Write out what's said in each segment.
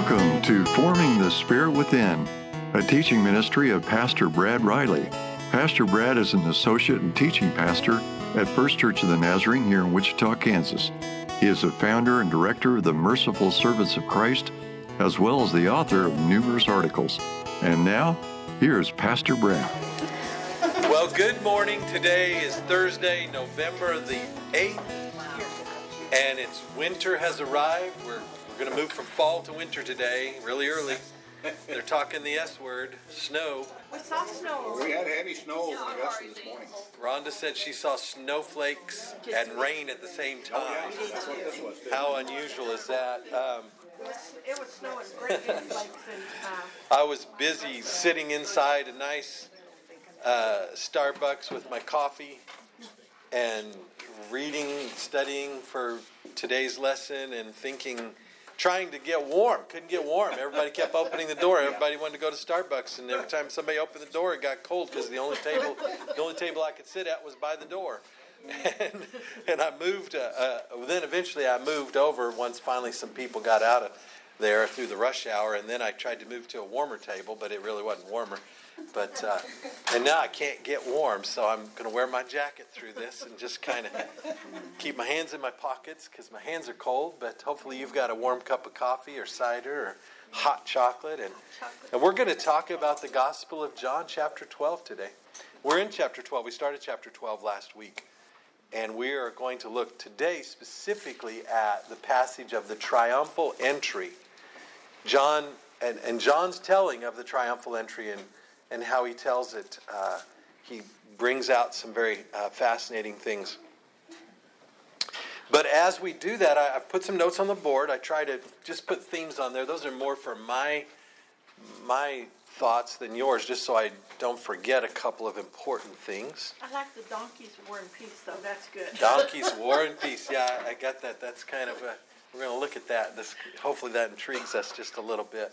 Welcome to Forming the Spirit Within, a teaching ministry of Pastor Brad Riley. Pastor Brad is an associate and teaching pastor at First Church of the Nazarene here in Wichita, Kansas. He is the founder and director of the Merciful Servants of Christ, as well as the author of numerous articles. And now, here's Pastor Brad. Well, good morning. Today is Thursday, November the 8th, and it's winter has arrived. We're, we're going to move from fall to winter today, really early. They're talking the S word, snow. We saw snow. We had heavy snow in Augusta this morning. Rhonda said she saw snowflakes and rain at the same time. That's what this was. too. How unusual is that? Um, It was, it was snowing great big flakes and, uh, I was busy sitting inside a nice uh, Starbucks with my coffee and reading, studying for today's lesson, and thinking, trying to get warm. Couldn't get warm. Everybody kept opening the door. Everybody wanted to go to Starbucks, and every time somebody opened the door, it got cold because the only table, the only table I could sit at was by the door. And, and I moved. Uh, uh, then eventually, I moved over once finally some people got out of there through the rush hour, and then I tried to move to a warmer table, but it really wasn't warmer. But uh, and now I can't get warm, so I'm going to wear my jacket through this and just kind of keep my hands in my pockets because my hands are cold. But hopefully, you've got a warm cup of coffee or cider or hot chocolate, and and we're going to talk about the Gospel of John, chapter 12 today. We're in chapter 12. We started chapter 12 last week. And we are going to look today specifically at the passage of the triumphal entry. John and, and John's telling of the triumphal entry and, and how he tells it, uh, he brings out some very uh, fascinating things. But as we do that, I, I've put some notes on the board. I try to just put themes on there. Those are more for my my thoughts than yours, just so I don't forget a couple of important things. I like the donkeys war and peace, though. That's good. Donkeys, War and Peace. Yeah, I got that. That's kind of a. We're going to look at that. This hopefully that intrigues us just a little bit.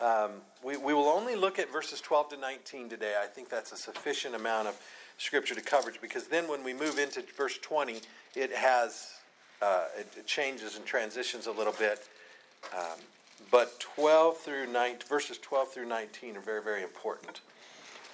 Um, we we will only look at verses 12 to 19 today. I think that's a sufficient amount of scripture to coverage because then when we move into verse 20, it has uh, it, changes and transitions a little bit. Um, but 12 through 9, verses 12 through 19 are very very important.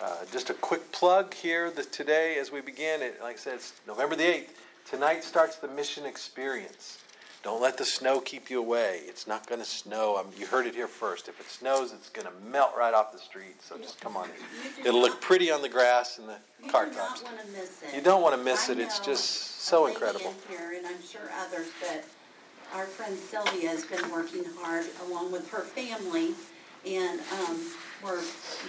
Uh, just a quick plug here that today, as we begin, it, like I said, it's November the 8th. Tonight starts the mission experience. Don't let the snow keep you away. It's not going to snow. Um, you heard it here first. If it snows, it's going to melt right off the street. So just come on in. It'll look pretty on the grass and the car You do tops. not want to miss it. You don't want to miss I it. It's just so incredible. in here, and I'm sure others, but our friend Sylvia has been working hard along with her family, and um, we're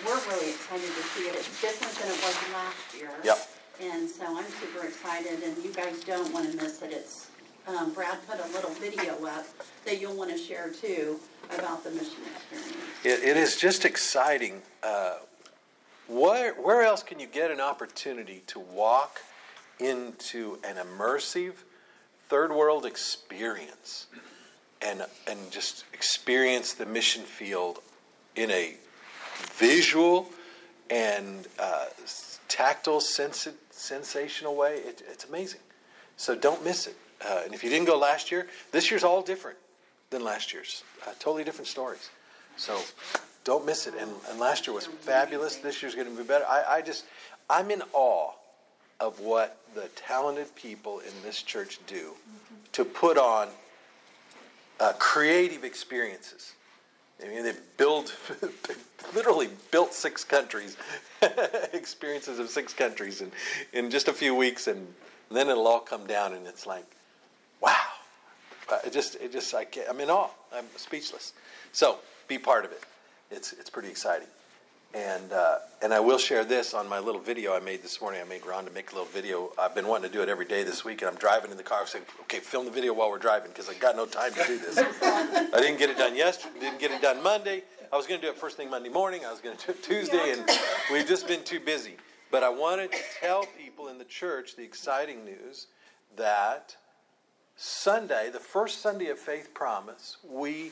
we're really excited to see it. It's different than it was last year. Yep. And so I'm super excited, and you guys don't want to miss it. It's um, Brad put a little video up that you'll want to share too about the mission experience. It, it is just exciting. Uh, where, where else can you get an opportunity to walk into an immersive third world experience and, and just experience the mission field in a visual and uh, tactile, sensi- sensational way? It, it's amazing. So don't miss it. Uh, and if you didn't go last year, this year's all different than last year's. Uh, totally different stories. So don't miss it. And, and last year was fabulous. This year's going to be better. I, I just, I'm in awe of what the talented people in this church do to put on uh, creative experiences. I mean, they build, literally built six countries, experiences of six countries in, in just a few weeks, and then it'll all come down, and it's like, wow. Uh, it just, it just, I can't, I'm in awe. I'm speechless. So, be part of it. It's, it's pretty exciting. And, uh, and I will share this on my little video I made this morning. I made Ron to make a little video. I've been wanting to do it every day this week, and I'm driving in the car. I was saying, okay, film the video while we're driving because I got no time to do this. I didn't get it done yesterday, didn't get it done Monday. I was going to do it first thing Monday morning. I was going to do it Tuesday, and we've just been too busy. But I wanted to tell people in the church the exciting news that Sunday, the first Sunday of Faith Promise, we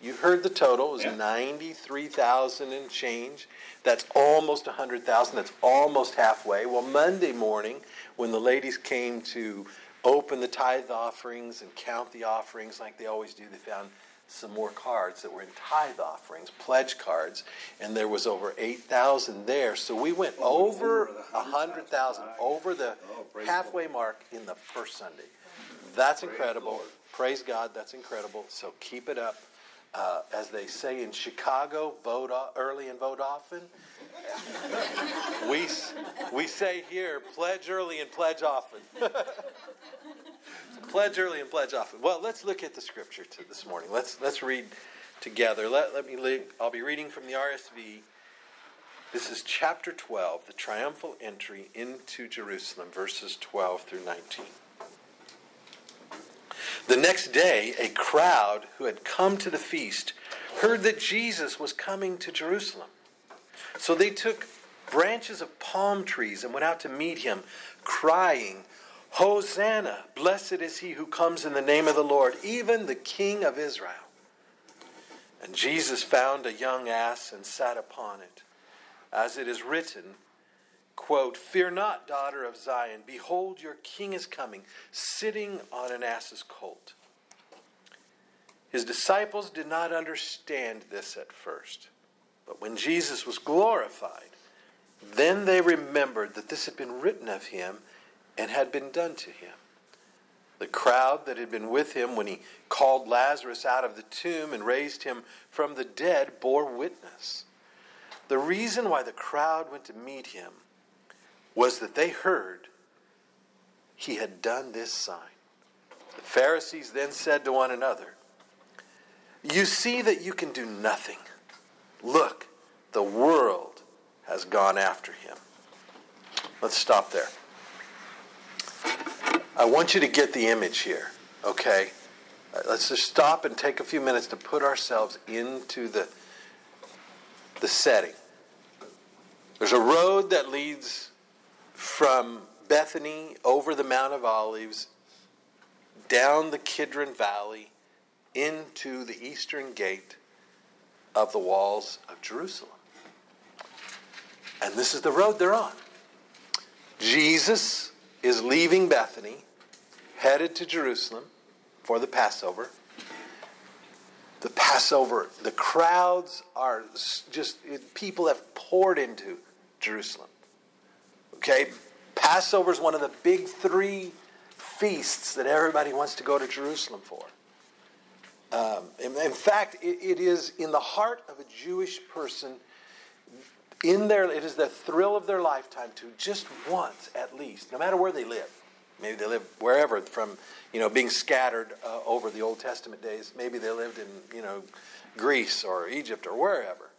you heard the total it was 93,000 and change. That's almost 100,000. That's almost halfway. Well, Monday morning when the ladies came to open the tithe offerings and count the offerings like they always do, they found some more cards that were in tithe offerings, pledge cards, and there was over 8,000 there. So we went over over 100,000, over the Oh, the halfway mark in the first Sunday. That's incredible. Praise God, that's incredible. So keep it up. Uh, as they say in Chicago, vote o- early and vote often. we, we say here, pledge early and pledge often. pledge early and pledge often. Well, let's look at the scripture to this morning. Let's let's read together. Let, let me le- I'll be reading from the RSV. This is chapter 12, the triumphal entry into Jerusalem, verses 12 through 19. The next day, a crowd who had come to the feast heard that Jesus was coming to Jerusalem. So they took branches of palm trees and went out to meet him, crying, Hosanna! Blessed is he who comes in the name of the Lord, even the King of Israel. And Jesus found a young ass and sat upon it. As it is written, quote, Fear not, daughter of Zion. Behold, your king is coming, sitting on an ass's colt. His disciples did not understand this at first. But when Jesus was glorified, then they remembered that this had been written of him and had been done to him. The crowd that had been with him when he called Lazarus out of the tomb and raised him from the dead bore witness. The reason why the crowd went to meet him was that they heard he had done this sign. The Pharisees then said to one another, You see that you can do nothing. Look, the world has gone after him. Let's stop there. I want you to get the image here, okay? Uh, Let's just stop and take a few minutes to put ourselves into the, the setting. There's a road that leads from Bethany over the Mount of Olives, down the Kidron Valley, into the eastern gate of the walls of Jerusalem. And this is the road they're on. Jesus is leaving Bethany, headed to Jerusalem for the Passover. The Passover, the crowds are just, people have poured into Jerusalem. Okay? Passover is one of the big three feasts that everybody wants to go to Jerusalem for. Um, in, in fact, it, it is in the heart of a Jewish person, in their, it is the thrill of their lifetime to just once at least, no matter where they live. Maybe they live wherever, from you know being scattered uh, over the Old Testament days. Maybe they lived in you know Greece or Egypt or wherever.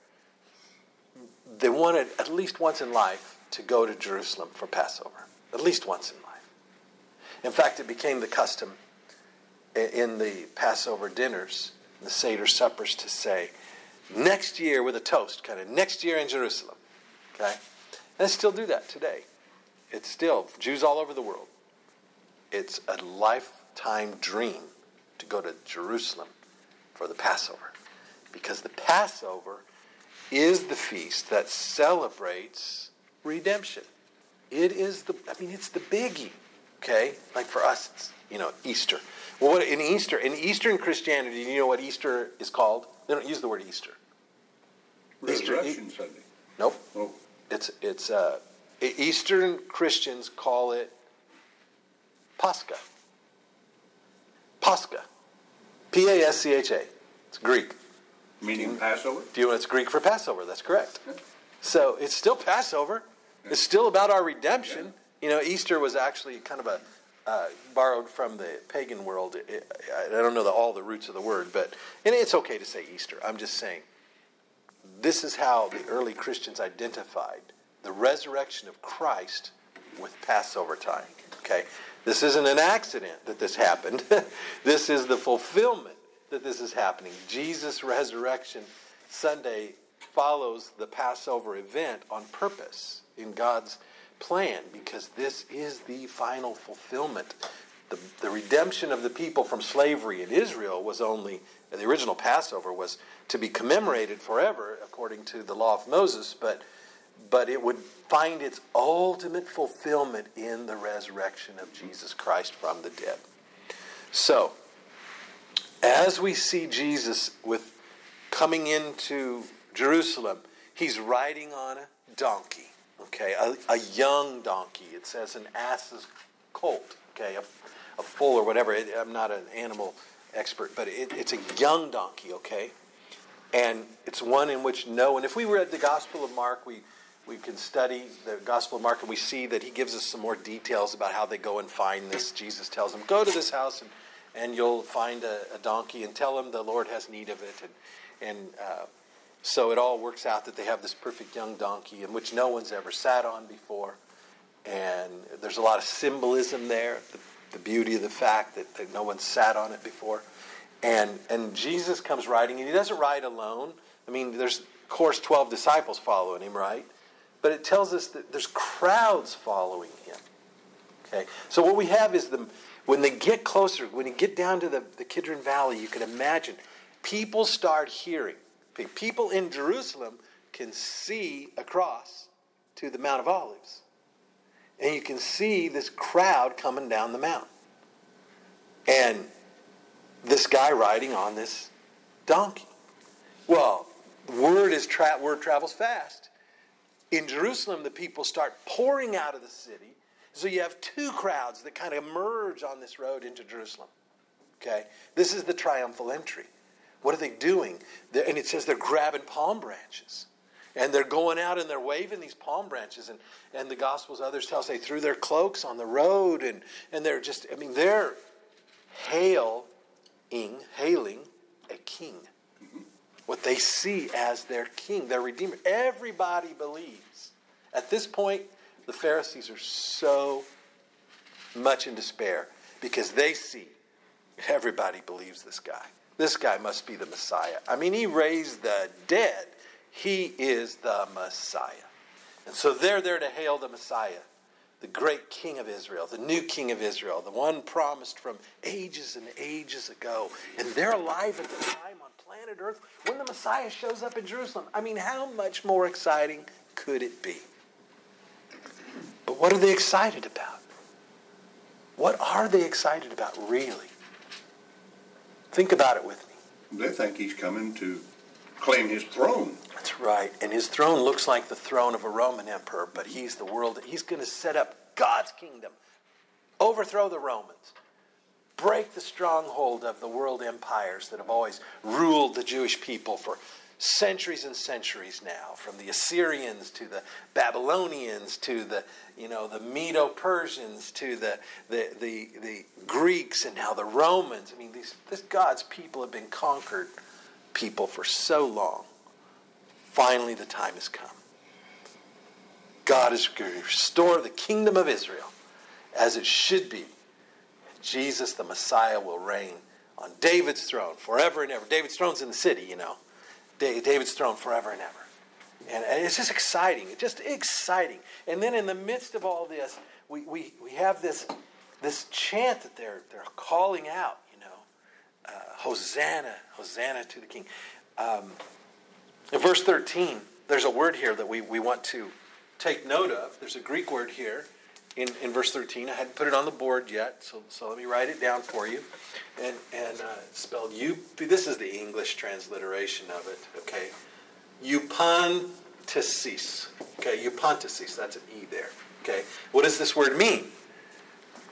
They wanted at least once in life to go to Jerusalem for Passover, at least once in life. In fact, it became the custom in the Passover dinners, the Seder suppers, to say, next year with a toast, kind of next year in Jerusalem. Okay? And they still do that today. It's still, Jews all over the world, it's a lifetime dream to go to Jerusalem for the Passover. Because the Passover is the feast that celebrates redemption. It is the, I mean, it's the biggie, okay? Like for us, it's, you know, Easter. Well, what, in Easter, in Eastern Christianity, do you know what Easter is called? They don't use the word Easter. Easter- Resurrection Sunday. Nope. Oh, It's, it's, uh, Eastern Christians call it Pascha. Pascha. P A S C H A. It's Greek. meaning Passover? Do you know it's Greek for Passover? That's correct. So it's still Passover. It's still about our redemption. You know, Easter was actually kind of a uh, borrowed from the pagan world. It- I I don't know the, all the roots of the word, but and it's okay to say Easter. I'm just saying this is how the early Christians identified the resurrection of Christ with Passover time. Okay, this isn't an accident that this happened. this is the fulfillment that this is happening. Jesus' resurrection Sunday follows the Passover event on purpose in God's plan because this is the final fulfillment. The, the redemption of the people from slavery in Israel was only, the original Passover was to be commemorated forever according to the law of Moses, but, but it would find its ultimate fulfillment in the resurrection of Jesus Christ from the dead. So, as we see Jesus with coming into Jerusalem, he's riding on a donkey, okay, a, a young donkey. It says an ass's colt, okay, a, a foal or whatever. It, I'm not an animal expert, but it, it's a young donkey, okay, and it's one in which no. And if we read the Gospel of Mark, we we can study the Gospel of Mark and we see that he gives us some more details about how they go and find this. Jesus tells them, "Go to this house and." and you'll find a, a, donkey and tell him the Lord has need of it. And, and uh, so it all works out that they have this perfect young donkey in which no one's ever sat on before. And there's a lot of symbolism there, the, the beauty of the fact that, that no one sat on it before. And, and Jesus comes riding, and he doesn't ride alone. I mean, there's, of course, 12 disciples following him, right? But it tells us that there's crowds following him. Okay? So what we have is the when they get closer, when you get down to the, the Kidron Valley, you can imagine people start hearing. People in Jerusalem can see across to the Mount of Olives. And you can see this crowd coming down the mountain. And this guy riding on this donkey. Well, word is tra- word travels fast. In Jerusalem, the people start pouring out of the city so you have two crowds that kind of merge on this road into Jerusalem. Okay? This is the triumphal entry. What are they doing? And it says they're grabbing palm branches. And they're going out and they're waving these palm branches. And, and the Gospels, others tell us they threw their cloaks on the road. And, and they're just, I mean, they're hailing, hailing a king. What they see as their king, their redeemer. Everybody believes. At this point, the Pharisees are so much in despair because they see everybody believes this guy. This guy must be the Messiah. I mean, he raised the dead. He is the Messiah. And so they're there to hail the Messiah, the great King of Israel, the new King of Israel, the one promised from ages and ages ago. And they're alive at the time on planet Earth when the Messiah shows up in Jerusalem. I mean, how much more exciting could it be? But what are they excited about? What are they excited about, really? Think about it with me. They think he's coming to claim his throne. That's right. And his throne looks like the throne of a Roman emperor, but he's the world. He's going to set up God's kingdom, overthrow the Romans, break the stronghold of the world empires that have always ruled the Jewish people for centuries and centuries now, from the Assyrians to the Babylonians to the you know the Medo-Persians to the the, the, the Greeks and now the Romans. I mean, these this God's people have been conquered people for so long. Finally, the time has come. God is going to restore the kingdom of Israel as it should be. Jesus, the Messiah, will reign on David's throne forever and ever. David's throne's in the city, you know. David's throne forever and ever. And it's just exciting, It's just exciting. And then in the midst of all this, we, we, we have this, this chant that they're, they're calling out, you know, uh, Hosanna, Hosanna to the King. Um, in verse 13, there's a word here that we, we want to take note of. There's a Greek word here in, in verse 13. I hadn't put it on the board yet, so, so let me write it down for you. And, and uh, spelled U. This is the English transliteration of it, okay? Eupontasis. Okay, eupontasis. That's an E there. Okay, what does this word mean?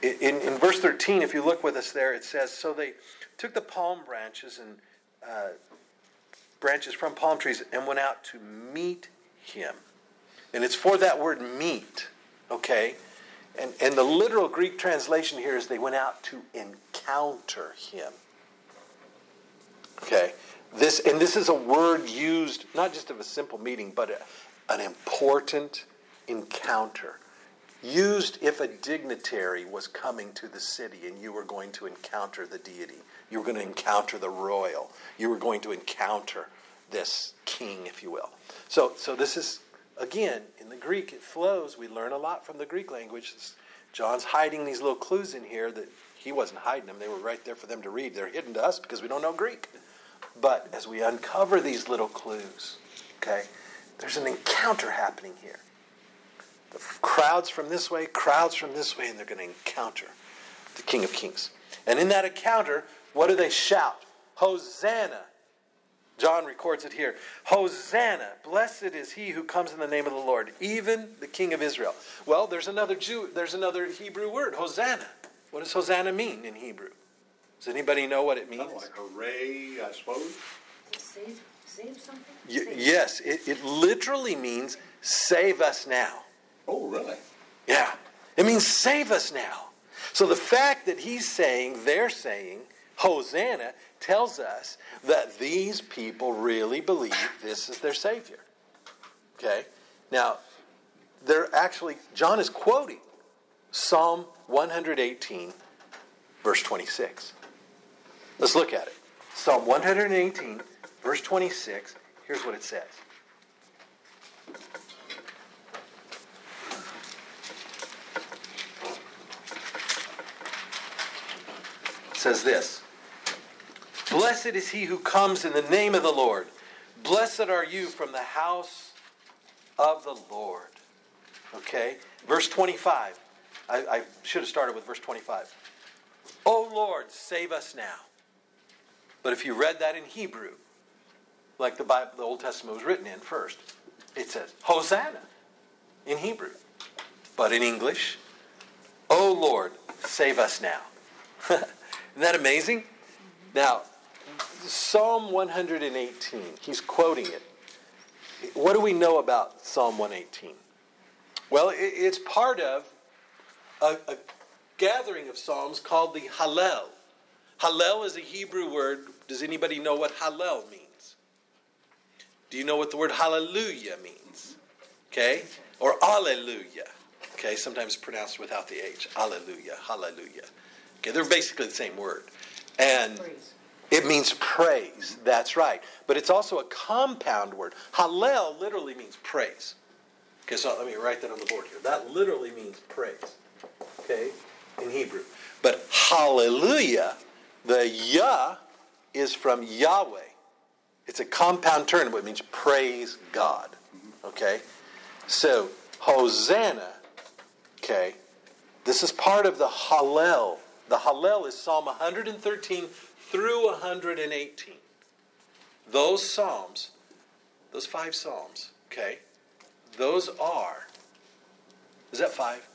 In, in verse 13, if you look with us there, it says, So they took the palm branches and uh, branches from palm trees and went out to meet him. And it's for that word meet, okay? And, and the literal Greek translation here is they went out to encounter him. Okay? This, and this is a word used not just of a simple meeting, but a, an important encounter. Used if a dignitary was coming to the city and you were going to encounter the deity. You were going to encounter the royal. You were going to encounter this king, if you will. So, so this is Again, in the Greek, it flows. We learn a lot from the Greek language. John's hiding these little clues in here that he wasn't hiding them. They were right there for them to read. They're hidden to us because we don't know Greek. But as we uncover these little clues, okay, there's an encounter happening here. The crowds from this way, crowds from this way, and they're going to encounter the King of Kings. And in that encounter, what do they shout? Hosanna. John records it here. Hosanna, blessed is he who comes in the name of the Lord, even the King of Israel. Well, there's another Jew, there's another Hebrew word, Hosanna. What does Hosanna mean in Hebrew? Does anybody know what it means? Kind of like hooray, I suppose. Save, save something? Y- Save. yes, it, it literally means save us now. Oh, really? Yeah, it means save us now. So the fact that he's saying, they're saying, Hosanna, tells us that these people really believe this is their Savior. Okay? Now, they're actually, John is quoting Psalm 118, verse 26. Let's look at it. Psalm 118, verse 26. Here's what it says. It says this Blessed is he who comes in the name of the Lord. Blessed are you from the house of the Lord. Okay? Verse 25. I, I should have started with verse 25. O Lord, save us now. But if you read that in Hebrew, like the Bible, the Old Testament was written in first, it says Hosanna in Hebrew. But in English, O Lord, save us now. Isn't that amazing? Now, Psalm 118, he's quoting it. What do we know about Psalm 118? Well, it- it's part of a, a gathering of psalms called the Hallel. Hallel is a Hebrew word. Does anybody know what Hallel means? Do you know what the word hallelujah means? Okay? Or alleluia. Okay, sometimes pronounced without the H. Alleluia, hallelujah. Okay, they're basically the same word. And Praise. It means praise. That's right. But it's also a compound word. Hallel literally means praise. Okay, so let me write that on the board here. That literally means praise. Okay, in Hebrew. But hallelujah, the Yah is from Yahweh. It's a compound term, but it means praise God. Okay? So, Hosanna, okay, this is part of the Hallel. The Hallel is Psalm 113 through 118. Those Psalms, those five Psalms, okay, those are, is that five?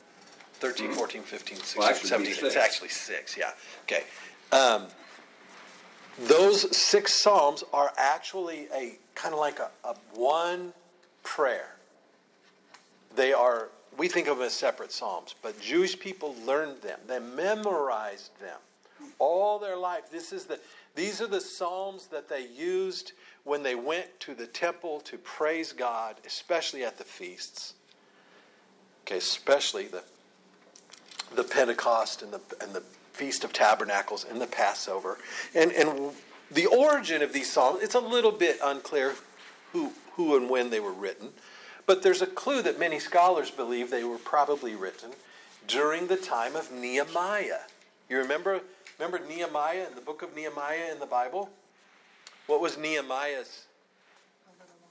13, 14, 15, 16, Well, 17. it'd It's actually six, yeah. Okay. Um, those six Psalms are actually a kind of like a, a one prayer. They are, we think of them as separate Psalms, but Jewish people learned them. They memorized them all their life. This is the, these are the Psalms that they used when they went to the temple to praise God, especially at the feasts. Okay, especially the, the Pentecost and the, and the Feast of Tabernacles and the Passover. And, and the origin of these Psalms, it's a little bit unclear who, who and when they were written. But there's a clue that many scholars believe they were probably written during the time of Nehemiah. You remember, remember Nehemiah in the book of Nehemiah in the Bible? What was Nehemiah's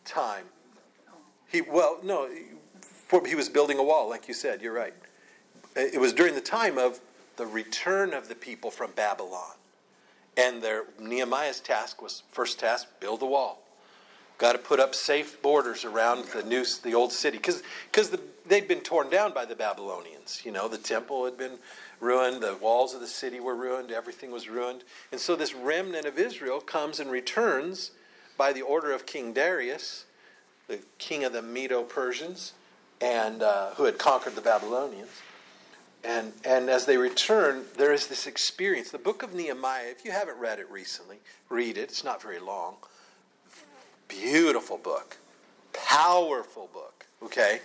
time? He well, no, for, he was building a wall, like you said. You're right. It was during the time of the return of the people from Babylon, and their Nehemiah's task was first task build the wall. Got to put up safe borders around the new, the old city, because because the, they'd been torn down by the Babylonians. You know, the temple had been ruined, the walls of the city were ruined, everything was ruined, and so this remnant of Israel comes and returns by the order of King Darius, the king of the Medo-Persians, and uh, who had conquered the Babylonians. And, and as they return, there is this experience. The book of Nehemiah, if you haven't read it recently, read it. It's not very long. Beautiful book. Powerful book. Okay?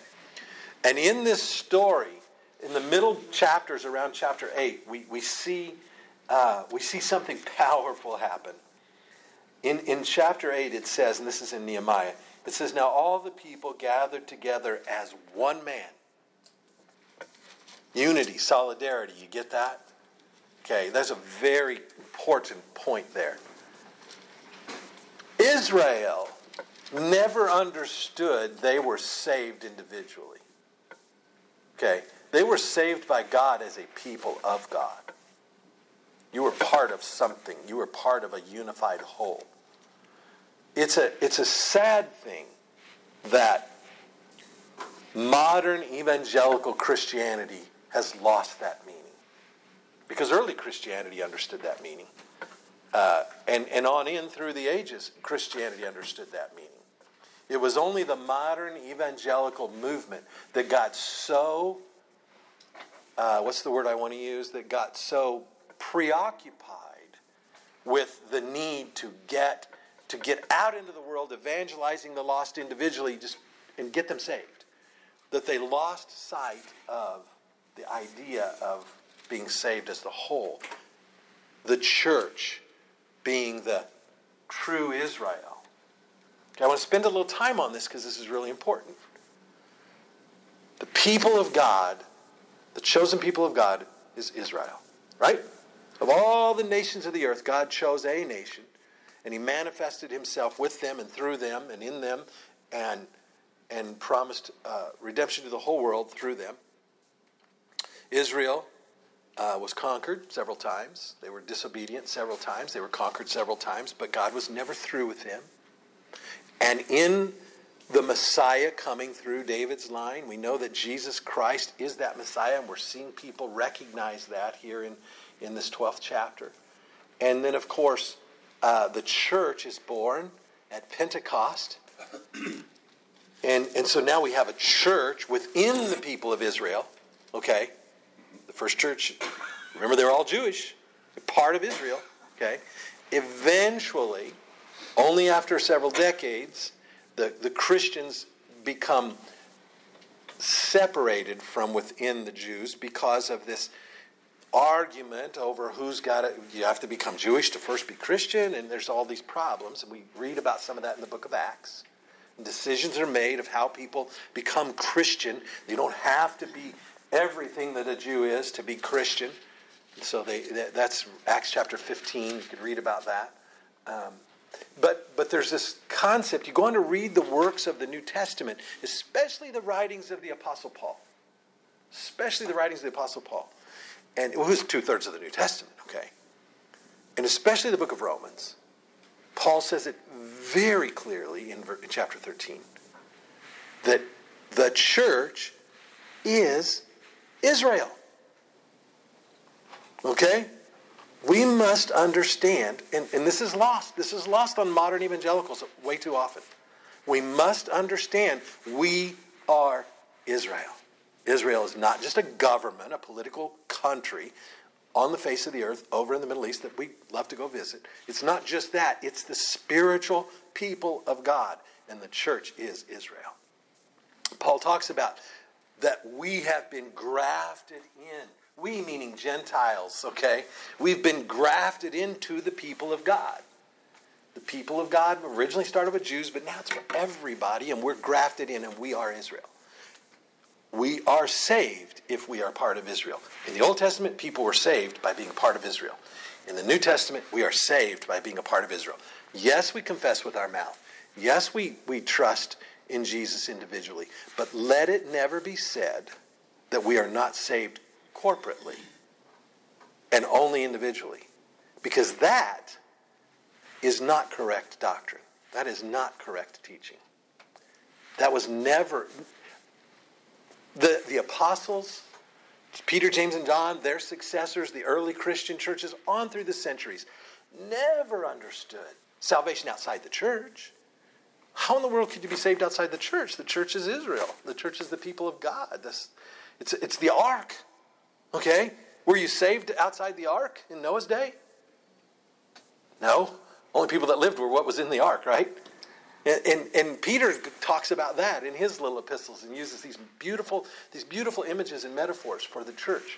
And in this story, in the middle chapters around chapter 8, we, we, see, uh, we see something powerful happen. In, in chapter 8, it says, and this is in Nehemiah, it says, Now all the people gathered together as one man. Unity, solidarity, you get that? Okay, that's a very important point there. Israel never understood they were saved individually. Okay, they were saved by God as a people of God. You were part of something. You were part of a unified whole. It's a, it's a sad thing that modern evangelical Christianity has lost that meaning. Because early Christianity understood that meaning. Uh, and, and on in through the ages, Christianity understood that meaning. It was only the modern evangelical movement that got so, uh, what's the word I want to use, that got so preoccupied with the need to get to get out into the world evangelizing the lost individually just and get them saved that they lost sight of the idea of being saved as the whole the church being the true Israel. Okay, I want to spend a little time on this because this is really important. The people of God, the chosen people of God, is Israel, right? Of all the nations of the earth, God chose a nation, and He manifested Himself with them and through them and in them, and and promised uh, redemption to the whole world through them. Israel uh, was conquered several times. They were disobedient several times. They were conquered several times, but God was never through with them. And in the Messiah coming through David's line, we know that Jesus Christ is that Messiah, and we're seeing people recognize that here in, in this 12th chapter. And then, of course, uh, the church is born at Pentecost. And, and so now we have a church within the people of Israel, okay? The first church, remember they're all Jewish, part of Israel, okay? Eventually, only after several decades, the, the Christians become separated from within the Jews because of this argument over who's got it. You have to become Jewish to first be Christian, and there's all these problems. And we read about some of that in the book of Acts. Decisions are made of how people become Christian. You don't have to be everything that a Jew is to be Christian. So they, that's Acts chapter 15. You can read about that. Um, but, but there's this concept. You go on to read the works of the New Testament, especially the writings of the Apostle Paul. Especially the writings of the Apostle Paul. And it was two thirds of the New Testament, okay? And especially the book of Romans. Paul says it very clearly in, in chapter 13 that the church is Israel. Okay? We must understand, and, and this is lost. This is lost on modern evangelicals way too often. We must understand we are Israel. Israel is not just a government, a political country on the face of the earth over in the Middle East that we love to go visit. It's not just that, it's the spiritual people of God, and the church is Israel. Paul talks about that we have been grafted in. We, meaning Gentiles, okay? We've been grafted into the people of God. The people of God originally started with Jews, but now it's for everybody, and we're grafted in, and we are Israel we are saved if we are part of Israel. In the Old Testament, people were saved by being part of Israel. In the New Testament, we are saved by being a part of Israel. Yes, we confess with our mouth. Yes, we, we trust in Jesus individually. But let it never be said that we are not saved corporately and only individually. Because that is not correct doctrine. That is not correct teaching. That was never, the, the apostles, Peter, James, and John, their successors, the early Christian churches, on through the centuries, never understood salvation outside the church. How in the world could you be saved outside the church? The church is Israel. The church is the people of God. This, it's, it's the ark. Okay? Were you saved outside the ark in Noah's day? No. Only people that lived were what was in the ark, right? And, and, and, Peter talks about that in his little epistles and uses these beautiful, these beautiful images and metaphors for the church.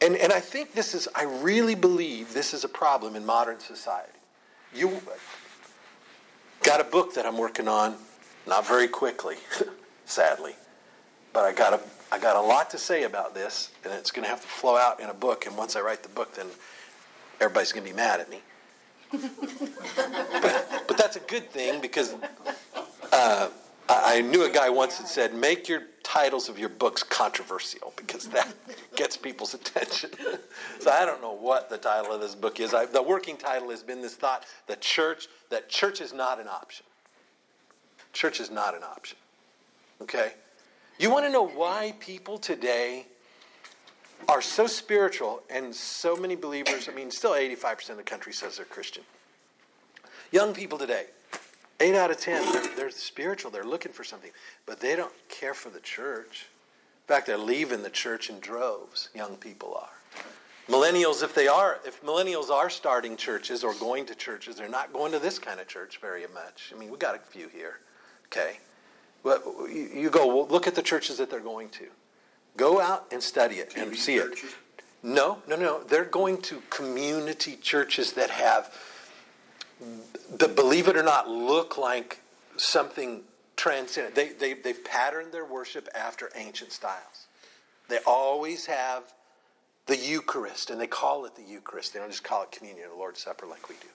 And, and I think this is, I really believe this is a problem in modern society. You got a book that I'm working on, not very quickly, sadly, but I got, a, I got a lot to say about this, and it's going to have to flow out in a book. And once I write the book, then everybody's going to be mad at me but, but that's a good thing because uh, I knew a guy once that said, make your titles of your books controversial because that gets people's attention. so I don't know what the title of this book is. I, the working title has been this thought: the church that church is not an option. Church is not an option. Okay, you want to know why people today are so spiritual and so many believers? I mean, still 85% of the country says they're Christian. Young people today, eight out of ten, they're, they're spiritual. They're looking for something, but they don't care for the church. In fact, they're leaving the church in droves. Young people are. Millennials, if they are, if millennials are starting churches or going to churches, they're not going to this kind of church very much. I mean, we got a few here, okay. But you go well, look at the churches that they're going to. Go out and study it and see it. No, no, no. They're going to community churches that have that believe it or not, look like something transcendent. They, they, they've patterned their worship after ancient styles. They always have the Eucharist, and they call it the Eucharist. They don't just call it communion or Lord's Supper like we do.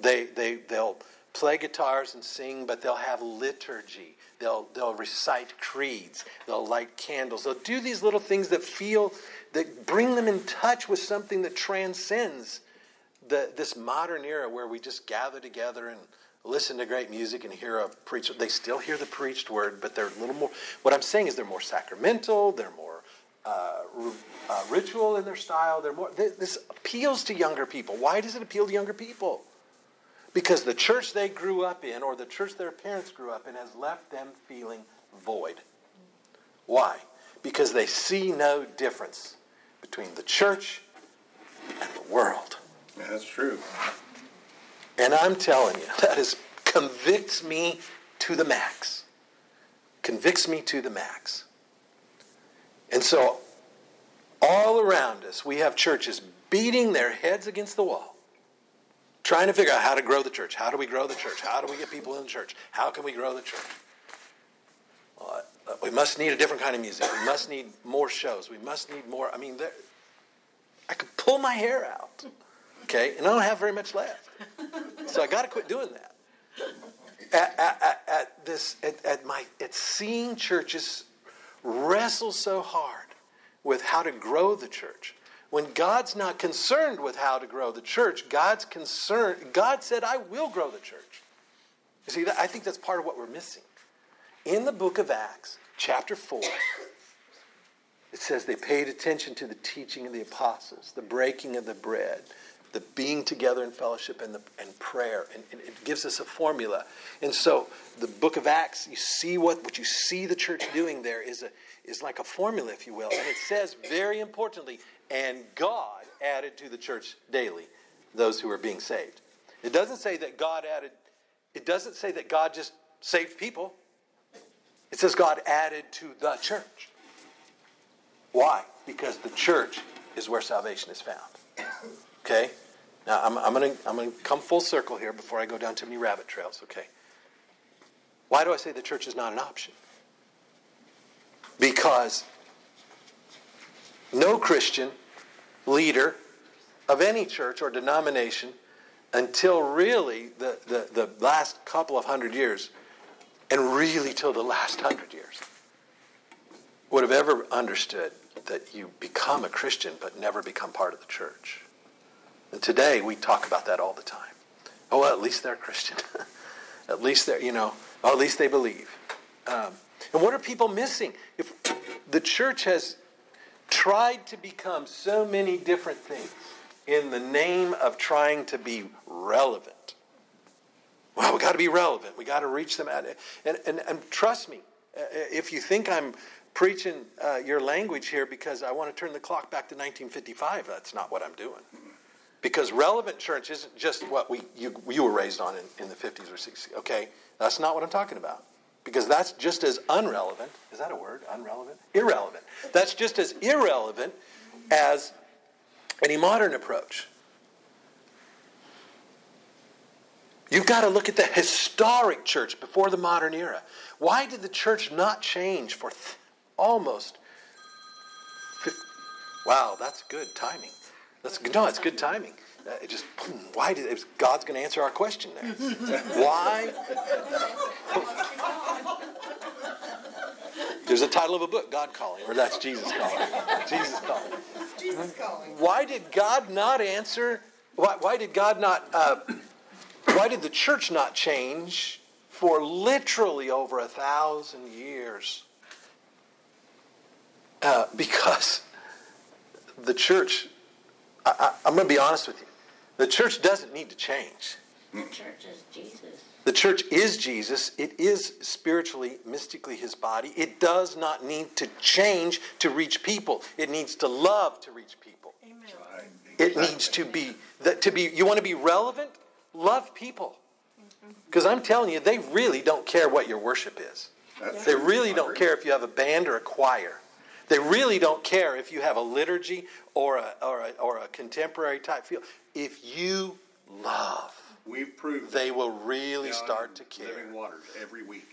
They, they, they'll play guitars and sing, but they'll have liturgy. They'll, they'll recite creeds. They'll light candles. They'll do these little things that feel, that bring them in touch with something that transcends the, this modern era where we just gather together and listen to great music and hear a preacher. They still hear the preached word, but they're a little more. What I'm saying is they're more sacramental. They're more uh, uh, ritual in their style. They're more. This appeals to younger people. Why does it appeal to younger people? Because the church they grew up in, or the church their parents grew up in, has left them feeling void. Why? Because they see no difference between the church and the world. That's true. And I'm telling you, that is convicts me to the max. Convicts me to the max. And so, all around us, we have churches beating their heads against the wall, trying to figure out how to grow the church. How do we grow the church? How do we get people in the church? How can we grow the church? Well, uh, we must need a different kind of music. We must need more shows. We must need more. I mean, I could pull my hair out Okay, and I don't have very much left, so I got to quit doing that. At, at, at this, at, at my, at seeing churches wrestle so hard with how to grow the church. When God's not concerned with how to grow the church, God's concerned. God said, "I will grow the church." You see, I think that's part of what we're missing. In the book of Acts, chapter four, it says they paid attention to the teaching of the apostles, the breaking of the bread, the being together in fellowship and, the, and prayer. And, and, it gives us a formula. And so the book of Acts, you see what, what you see the church doing there is, a, is like a formula, if you will. And it says, very importantly, and God added to the church daily those who are being saved. It doesn't say that God added, it doesn't say that God just saved people. It says God added to the church. Why? Because the church is where salvation is found. Okay? Now, I'm, I'm going to I'm gonna come full circle here before I go down too many rabbit trails, okay? Why do I say the church is not an option? Because no Christian leader of any church or denomination until really the, the, the last couple of hundred years, and really till the last hundred years, would have ever understood that you become a Christian but never become part of the church. And today we talk about that all the time. Oh, well, at least they're Christian. at least they're, you know, oh, at least they believe. Um, and what are people missing? If the church has tried to become so many different things in the name of trying to be relevant. Well, we got to be relevant. We got to reach them out. And, and, and trust me, uh, if you think I'm preaching uh, your language here because I want to turn the clock back to 1955, that's not what I'm doing. Because relevant church isn't just what we you, you were raised on in, in the 50s or 60s. Okay? That's not what I'm talking about. Because that's just as unrelevant. Is that a word? Unrelevant? Irrelevant. That's just as irrelevant as any modern approach. You've got to look at the historic church before the modern era. Why did the church not change for th- almost 50? Wow, that's good timing. That's no, it's good timing. Uh, it just why did it God's going to answer our question there? why? There's a title of a book, God Calling, or that's Jesus Calling. Jesus Calling. Jesus calling. Why did God not answer? Why, why did God not? Uh, why did the church not change for literally over a thousand years? Uh, because the church, I, I, I'm going to be honest with you, the church doesn't need to change. The church is Jesus. The church is Jesus. It is spiritually, mystically his body. It does not need to change to reach people. It needs to love to reach people. Amen. It needs to be that to be you want to be relevant? Love people. Because I'm telling you, they really don't care what your worship is. They really don't care if you have a band or a choir. They really don't care if you have a liturgy or a, or a, or a contemporary type feel. If you love, We've proved they will really start to care. Living waters every week.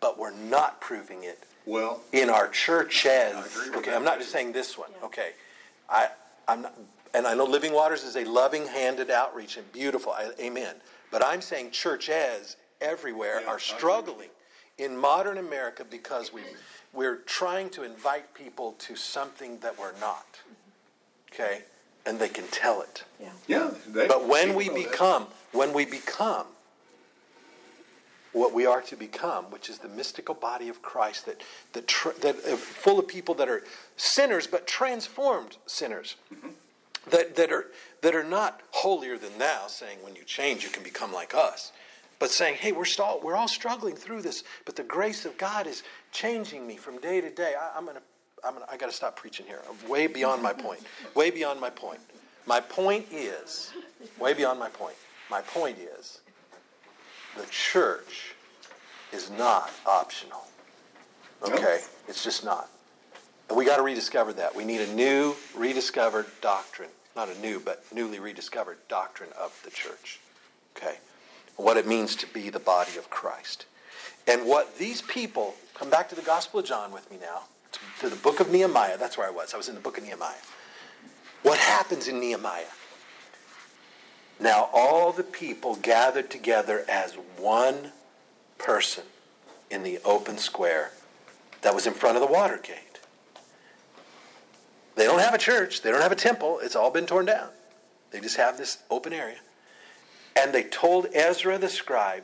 But we're not proving it Well, in our churches. I agree with Okay, that. I'm not just saying this one. Okay, I, I'm not, and I know Living Waters is a loving-handed outreach and beautiful. I, amen. But I'm saying churches everywhere Yeah, are struggling in modern America because we we're trying to invite people to something that we're not. Okay, and they can tell it. yeah. They, But when we people that. become, when we become what we are to become, which is the mystical body of Christ, that that tr- that uh, full of people that are sinners but transformed sinners, that that are that are not holier than thou, saying when you change you can become like us, but saying, hey, we're still we're all struggling through this, but the grace of God is changing me from day to day. I, I'm gonna. I'm gonna, I got to stop preaching here. I'm way beyond my point. Way beyond my point. My point is, way beyond my point. My point is, the church is not optional. Okay? It's just not. And we got to rediscover that. We need a new, rediscovered doctrine. Not a new, but newly rediscovered doctrine of the church. Okay? What it means to be the body of Christ. And what these people, come back to the Gospel of John with me now, to, to the book of Nehemiah. That's where I was. I was in the book of Nehemiah. What happens in Nehemiah? Now all the people gathered together as one person in the open square that was in front of the water gate. They don't have a church, they don't have a temple, it's all been torn down. They just have this open area. And they told Ezra the scribe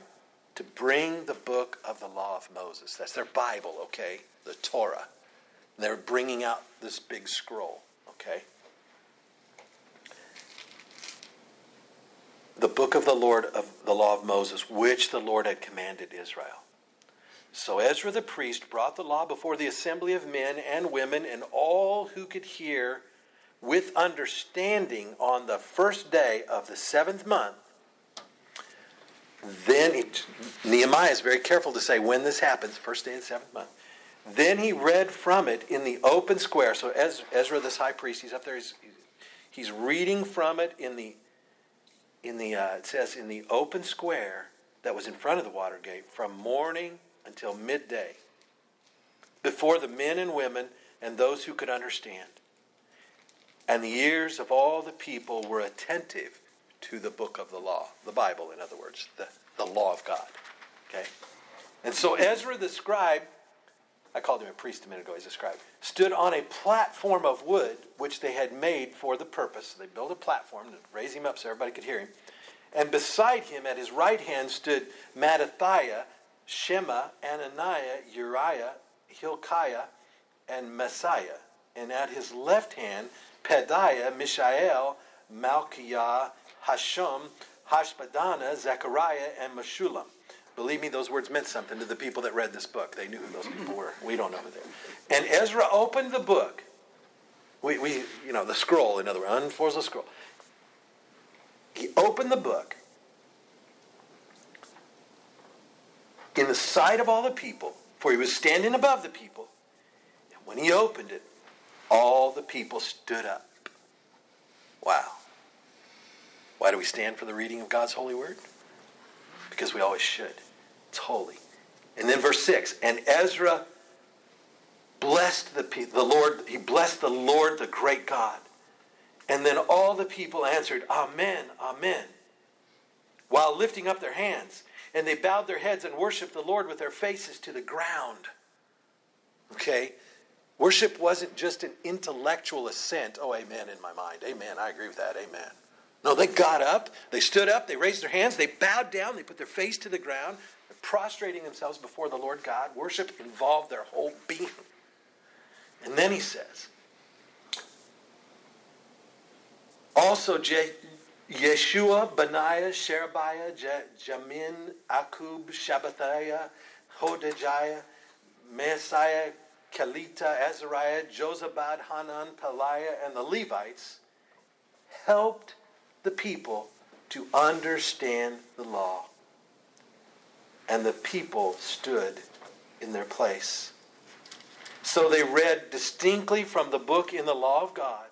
to bring the book of the law of Moses. That's their Bible, okay? The Torah. They're bringing out this big scroll, okay? The book of the Lord of the law of Moses, which the Lord had commanded Israel. So Ezra the priest brought the law before the assembly of men and women and all who could hear with understanding on the first day of the seventh month. Then it, Nehemiah is very careful to say when this happens, first day of the seventh month. Then he read from it in the open square. So Ez- Ezra, this high priest, he's up there. He's, he's reading from it in the in the uh, it says in the open square that was in front of the water gate from morning until midday before the men and women and those who could understand. And the ears of all the people were attentive to the book of the law, the Bible, in other words, the, the law of God. Okay? And so Ezra the scribe, I called him a priest a minute ago, he's a scribe, stood on a platform of wood which they had made for the purpose. They built a platform to raise him up so everybody could hear him. And beside him, at his right hand, stood Mattathiah, Shema, Ananiah, Uriah, Hilkiah, and Maaseiah. And at his left hand, Pedaiah, Mishael, Malchiah, Hashum, Hashbadana, Zechariah, and Meshullam. Believe me, those words meant something to the people that read this book. They knew who those people were. We don't know who they are. And Ezra opened the book. We, we, you know, the scroll, in other words, unfolds the scroll. He opened the book in the sight of all the people, for he was standing above the people. And when he opened it, all the people stood up. Wow. Why do we stand for the reading of God's holy word? Because we always should. It's holy. And then verse 6 And Ezra blessed the, pe- the Lord, he blessed the Lord, the great God. And then all the people answered, Amen, Amen, while lifting up their hands. And they bowed their heads and worshiped the Lord with their faces to the ground. Okay? Worship wasn't just an intellectual assent. Oh, amen in my mind. Amen. I agree with that. Amen. No, they got up, they stood up, they raised their hands, they bowed down, they put their face to the ground, prostrating themselves before the Lord God. Worship involved their whole being. And then he says, also Je- Yeshua, Benaiah, Sherebiah, Je- Jamin, Akkub, Shabbathiah, Hodijah, Maaseiah, Kelita, Azariah, Jozabad, Hanan, Pelaiah, and the Levites helped the people to understand the law. And the people stood in their place. So they read distinctly from the book in the law of God,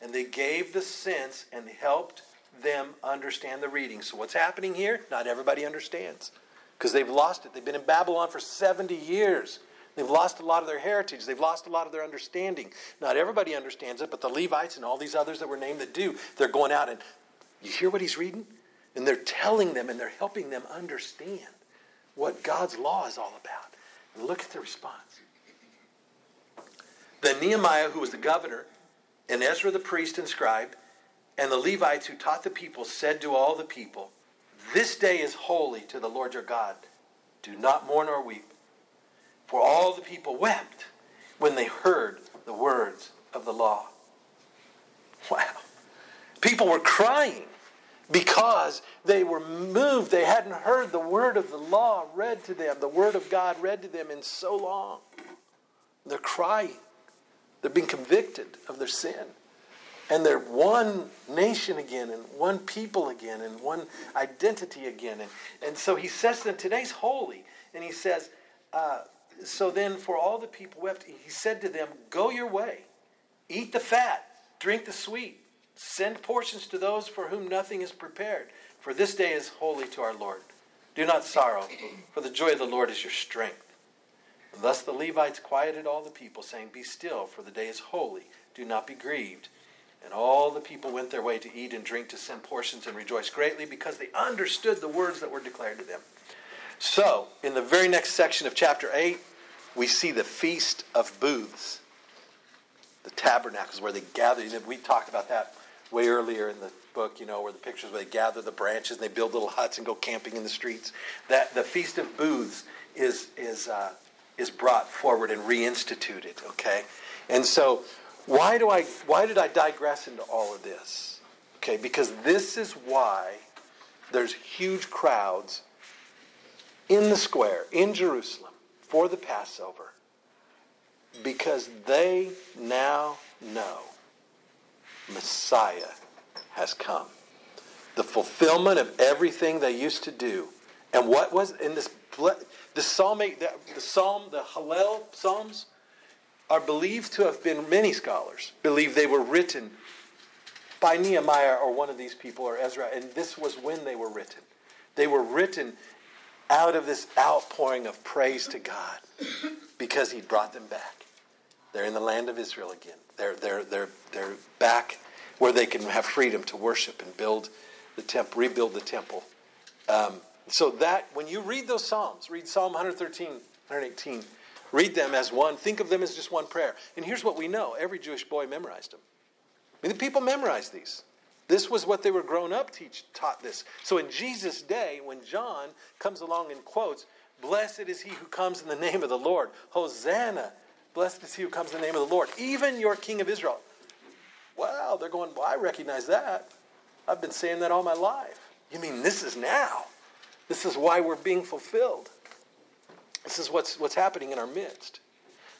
and they gave the sense and helped them understand the reading. So what's happening here? Not everybody understands because they've lost it. They've been in Babylon for 70 years. They've lost a lot of their heritage. They've lost a lot of their understanding. Not everybody understands it, but the Levites and all these others that were named that do, they're going out and you hear what he's reading? And they're telling them and they're helping them understand what God's law is all about. And look at the response. Then Nehemiah, who was the governor, and Ezra the priest and scribe, and the Levites who taught the people said to all the people, This day is holy to the Lord your God. Do not mourn or weep. For all the people wept when they heard the words of the law. Wow. People were crying because they were moved. They hadn't heard the word of the law read to them, the word of God read to them in so long. They're crying. They're being convicted of their sin. And they're one nation again, and one people again, and one identity again. And, and so he says to them, Today's holy. And he says, uh, So then, for all the people wept, he said to them, Go your way, eat the fat, drink the sweet, send portions to those for whom nothing is prepared. For this day is holy to our Lord. Do not sorrow, for the joy of the Lord is your strength. And thus the Levites quieted all the people, saying, Be still, for the day is holy. Do not be grieved. And all the people went their way to eat and drink, to send portions, and rejoice greatly, because they understood the words that were declared to them. So, in the very next section of chapter 8, we see the Feast of Booths. The tabernacles where they gather. We talked about that way earlier in the book, you know, where the pictures where they gather the branches and they build little huts and go camping in the streets. That the Feast of Booths is is uh, is brought forward and reinstituted. Okay, and so why do I why did I digress into all of this? Okay, because this is why there's huge crowds in the square in Jerusalem for the Passover because they now know Messiah has come. The fulfillment of everything they used to do. And what was in this the psalm the, the psalm the Hallel psalms are believed to have been many scholars believe they were written by Nehemiah or one of these people or Ezra and this was when they were written. They were written out of this outpouring of praise to God because he brought them back. They're in the land of Israel again. They're, they're, they're, they're back where they can have freedom to worship and build the temple, rebuild the temple. Um, so that, when you read those Psalms, read Psalm 113, 118, read them as one, think of them as just one prayer. And here's what we know every Jewish boy memorized them. I mean, the people memorized these. This was what they were grown up teach, taught this. So in Jesus' day, when John comes along and quotes, Blessed is he who comes in the name of the Lord, Hosanna, blessed is he who comes in the name of the Lord, even your King of Israel. Wow, they're going, Well, I recognize that. I've been saying that all my life. You mean this is now? This is why we're being fulfilled. This is what's, what's happening in our midst.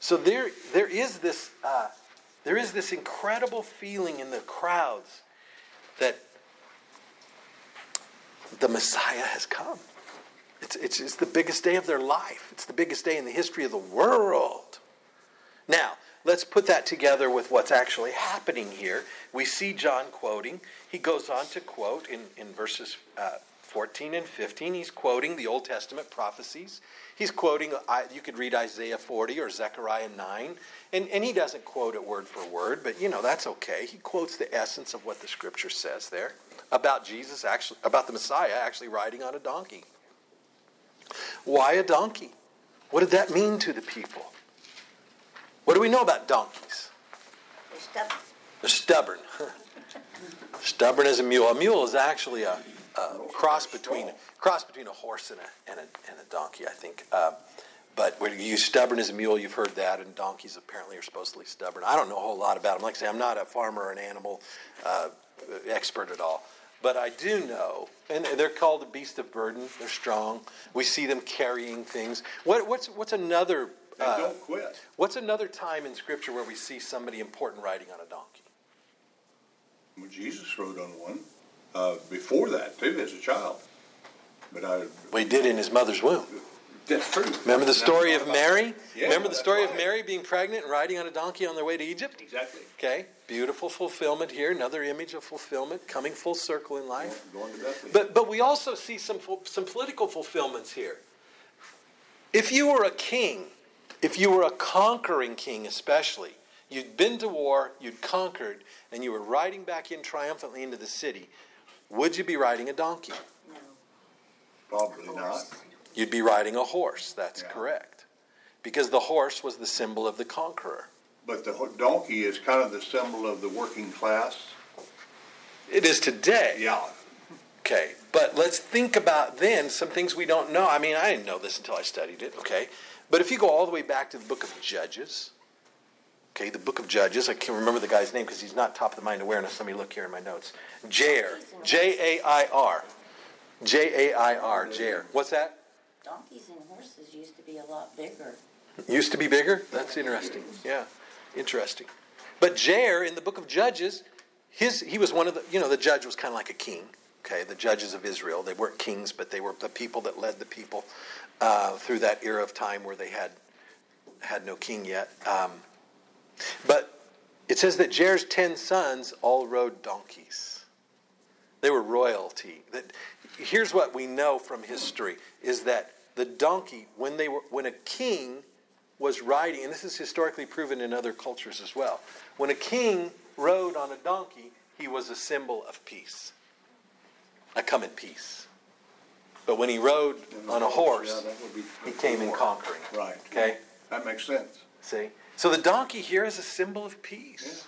So there, there, is this, uh, there is this incredible feeling in the crowds that the Messiah has come. It's, it's, it's the biggest day of their life, it's the biggest day in the history of the world. Now, let's put that together with what's actually happening here. We see John quoting. He goes on to quote in, in verses uh, 14 and 15. He's quoting the Old Testament prophecies. He's quoting, you could read Isaiah 40 or Zechariah 9, and, and he doesn't quote it word for word, but you know, that's okay. He quotes the essence of what the scripture says there about Jesus, actually, about the Messiah actually riding on a donkey. Why a donkey? What did that mean to the people? What do we know about donkeys? They're stubborn. They're stubborn. stubborn as a mule. A mule is actually a, a cross between cross between a horse and a, and a, and a donkey, I think. Uh, but when you use stubborn as a mule, you've heard that, and donkeys apparently are supposedly stubborn. I don't know a whole lot about them. Like I say, I'm not a farmer or an animal uh, expert at all. But I do know, and they're called the beast of burden. They're strong. We see them carrying things. What, what's, what's another uh, don't quit. What's another time in Scripture where we see somebody important riding on a donkey? Well, Jesus rode on one uh, before that too, as a child. But I. Well, he did in his mother's womb. That's true. Remember the story of Mary? Yeah, Remember the story of. Mary being pregnant and riding on a donkey on their way to Egypt? Exactly. Okay, beautiful fulfillment here. Another image of fulfillment coming full circle in life. Going to Bethlehem. But but we also see some some political fulfillments here. If you were a king, if you were a conquering king, especially, you'd been to war, you'd conquered, and you were riding back in triumphantly into the city, would you be riding a donkey? No. Probably not. You'd be riding a horse. That's Yeah. correct. Because the horse was the symbol of the conqueror. But the donkey is kind of the symbol of the working class. It is today. Yeah. Okay, but let's think about then some things we don't know. I mean, I didn't know this until I studied it, okay? But if you go all the way back to the book of Judges, okay, the book of Judges, I can't remember the guy's name because he's not top of the mind awareness. Let me look here in my notes. Jair, J A I R. J A I R, Jair. What's that? Donkeys and horses used to be a lot bigger. Used to be bigger? That's interesting. Yeah, interesting. But Jair in the book of Judges, his he was one of the you know the judge was kind of like a king. Okay, the judges of Israel. They weren't kings, but they were the people that led the people uh, through that era of time where they had had no king yet. Um, but it says that Jair's ten sons all rode donkeys. They were royalty. That here's what we know from history is that the donkey, when they were when a king was riding, and this is historically proven in other cultures as well, when a king rode on a donkey, he was a symbol of peace. I come in peace. But when he rode on a Yeah, horse, be he came in conquering. Right. Okay? That makes sense. See? So the donkey here is a symbol of peace.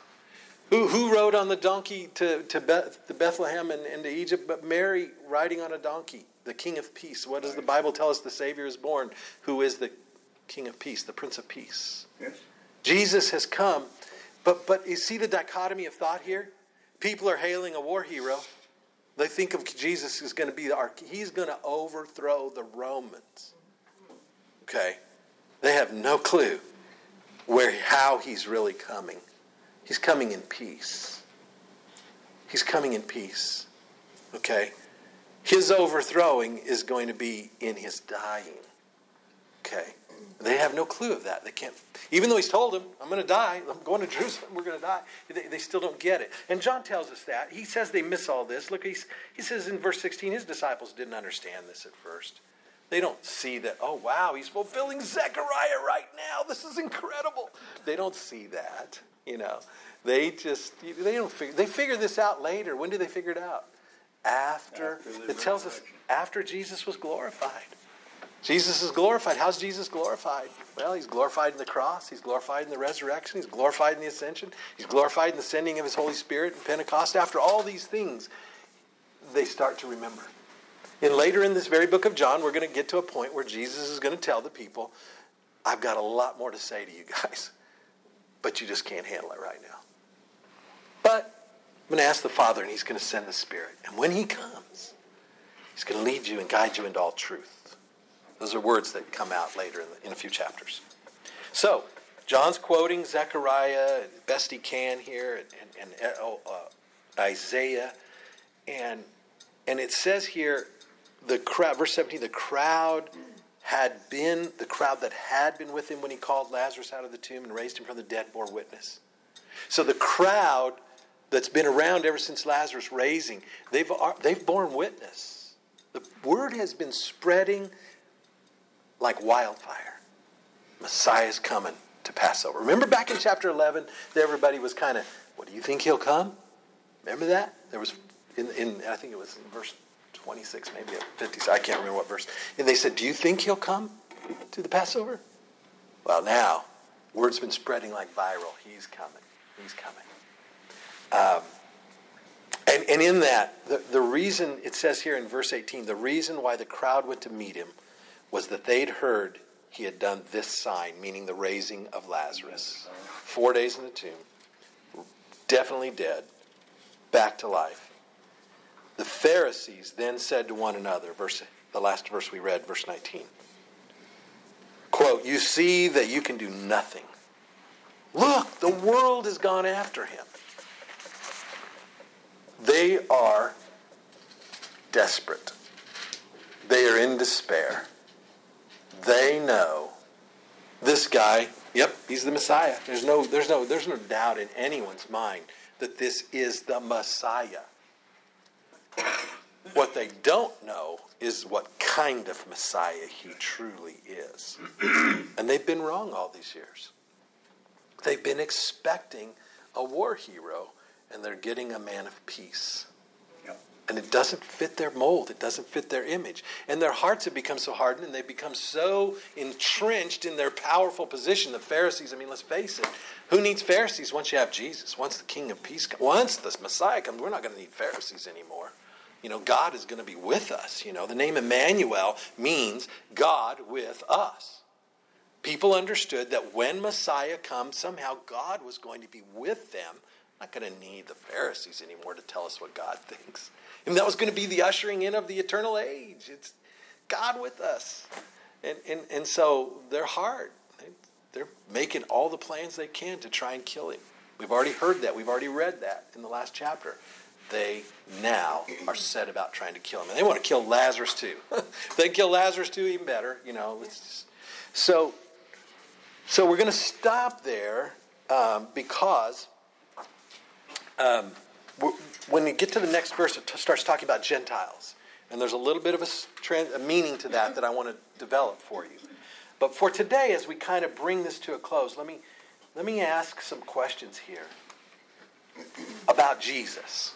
Who, who rode on the donkey to, to, Beth, to Bethlehem and, and to Egypt? But Mary riding on a donkey, the King of Peace. What does the Bible tell us? The Savior is born, who is the King of Peace, the Prince of Peace. Yes. Jesus has come. But, but you see the dichotomy of thought here? People are hailing a war hero. They think of Jesus as going to be our, he's going to overthrow the Romans. Okay? They have no clue where how he's really coming. He's coming in peace. He's coming in peace. Okay? His overthrowing is going to be in his dying. Okay? They have no clue of that. They can't, even though he's told them, I'm going to die, I'm going to Jerusalem, we're going to die, they, they still don't get it. And John tells us that. He says they miss all this. Look, he's, he says in verse 16, his disciples didn't understand this at first. They don't see that, oh, wow, he's fulfilling Zechariah right now. This is incredible. They don't see that, you know. They just, they don't figure, they figure this out later. When do they figure it out? After, After it tells us, after Jesus was glorified. Jesus is glorified. How's Jesus glorified? Well, he's glorified in the cross. He's glorified in the resurrection. He's glorified in the ascension. He's glorified in the sending of his Holy Spirit in Pentecost. After all these things, they start to remember. And later in this very book of John, we're going to get to a point where Jesus is going to tell the people, I've got a lot more to say to you guys, but you just can't handle it right now. But I'm going to ask the Father, and he's going to send the Spirit. And when he comes, he's going to lead you and guide you into all truth. Those are words that come out later in, the, in a few chapters. So, John's quoting Zechariah best he can here, and, and, oh, uh, Isaiah, and and it says here, the crowd, verse seventeen, the crowd had been the crowd that had been with him when he called Lazarus out of the tomb and raised him from the dead bore witness. So the crowd that's been around ever since Lazarus raising, they've uh, they've borne witness. The word has been spreading like wildfire. Messiah's coming to Passover. Remember back in chapter 11, everybody was kind of, what do you think he'll come? Remember that? There was, in, in I think it was in verse 26, maybe 50, I can't remember what verse. And they said, do you think he'll come to the Passover? Well, now, Word's been spreading like viral. He's coming. He's coming. Um, and, and in that, the, the reason, it says here in verse 18, the reason why the crowd went to meet him was that they'd heard he had done this sign, meaning the raising of Lazarus. Four days in the tomb, definitely dead, back to life. The Pharisees then said to one another, verse, the last verse we read, verse 19, quote, You see that you can do nothing. Look, the world has gone after him. They are desperate. They are in despair. They know this guy, yep, he's the Messiah. There's no, there's no, there's no doubt in anyone's mind that this is the Messiah. What they don't know is what kind of Messiah he truly is. and they've been wrong all these years. They've been expecting a war hero, and they're getting a man of peace. Yep. And it doesn't fit their mold, it doesn't fit their image. And their hearts have become so hardened and they've become so entrenched in their powerful position. The Pharisees, I mean, let's face it, who needs Pharisees once you have Jesus? Once the King of Peace comes, once the Messiah comes, we're not going to need Pharisees anymore. You know, God is going to be with us. You know, the name Emmanuel means God with us. People understood that when Messiah comes, somehow God was going to be with them. Not going to need the Pharisees anymore to tell us what God thinks. And that was going to be the ushering in of the eternal age. It's God with us. And, and, and so they're hard. They're making all the plans they can to try and kill him. We've already heard that. We've already read that in the last chapter. They now are set about trying to kill him. And they want to kill Lazarus too. if they kill Lazarus too, even better. You know, just, so so we're going to stop there um, because um, when we get to the next verse, it t- starts talking about Gentiles. And there's a little bit of a, trans- a meaning to that that I want to develop for you. But for today, as we kind of bring this to a close, let me, let me ask some questions here about Jesus.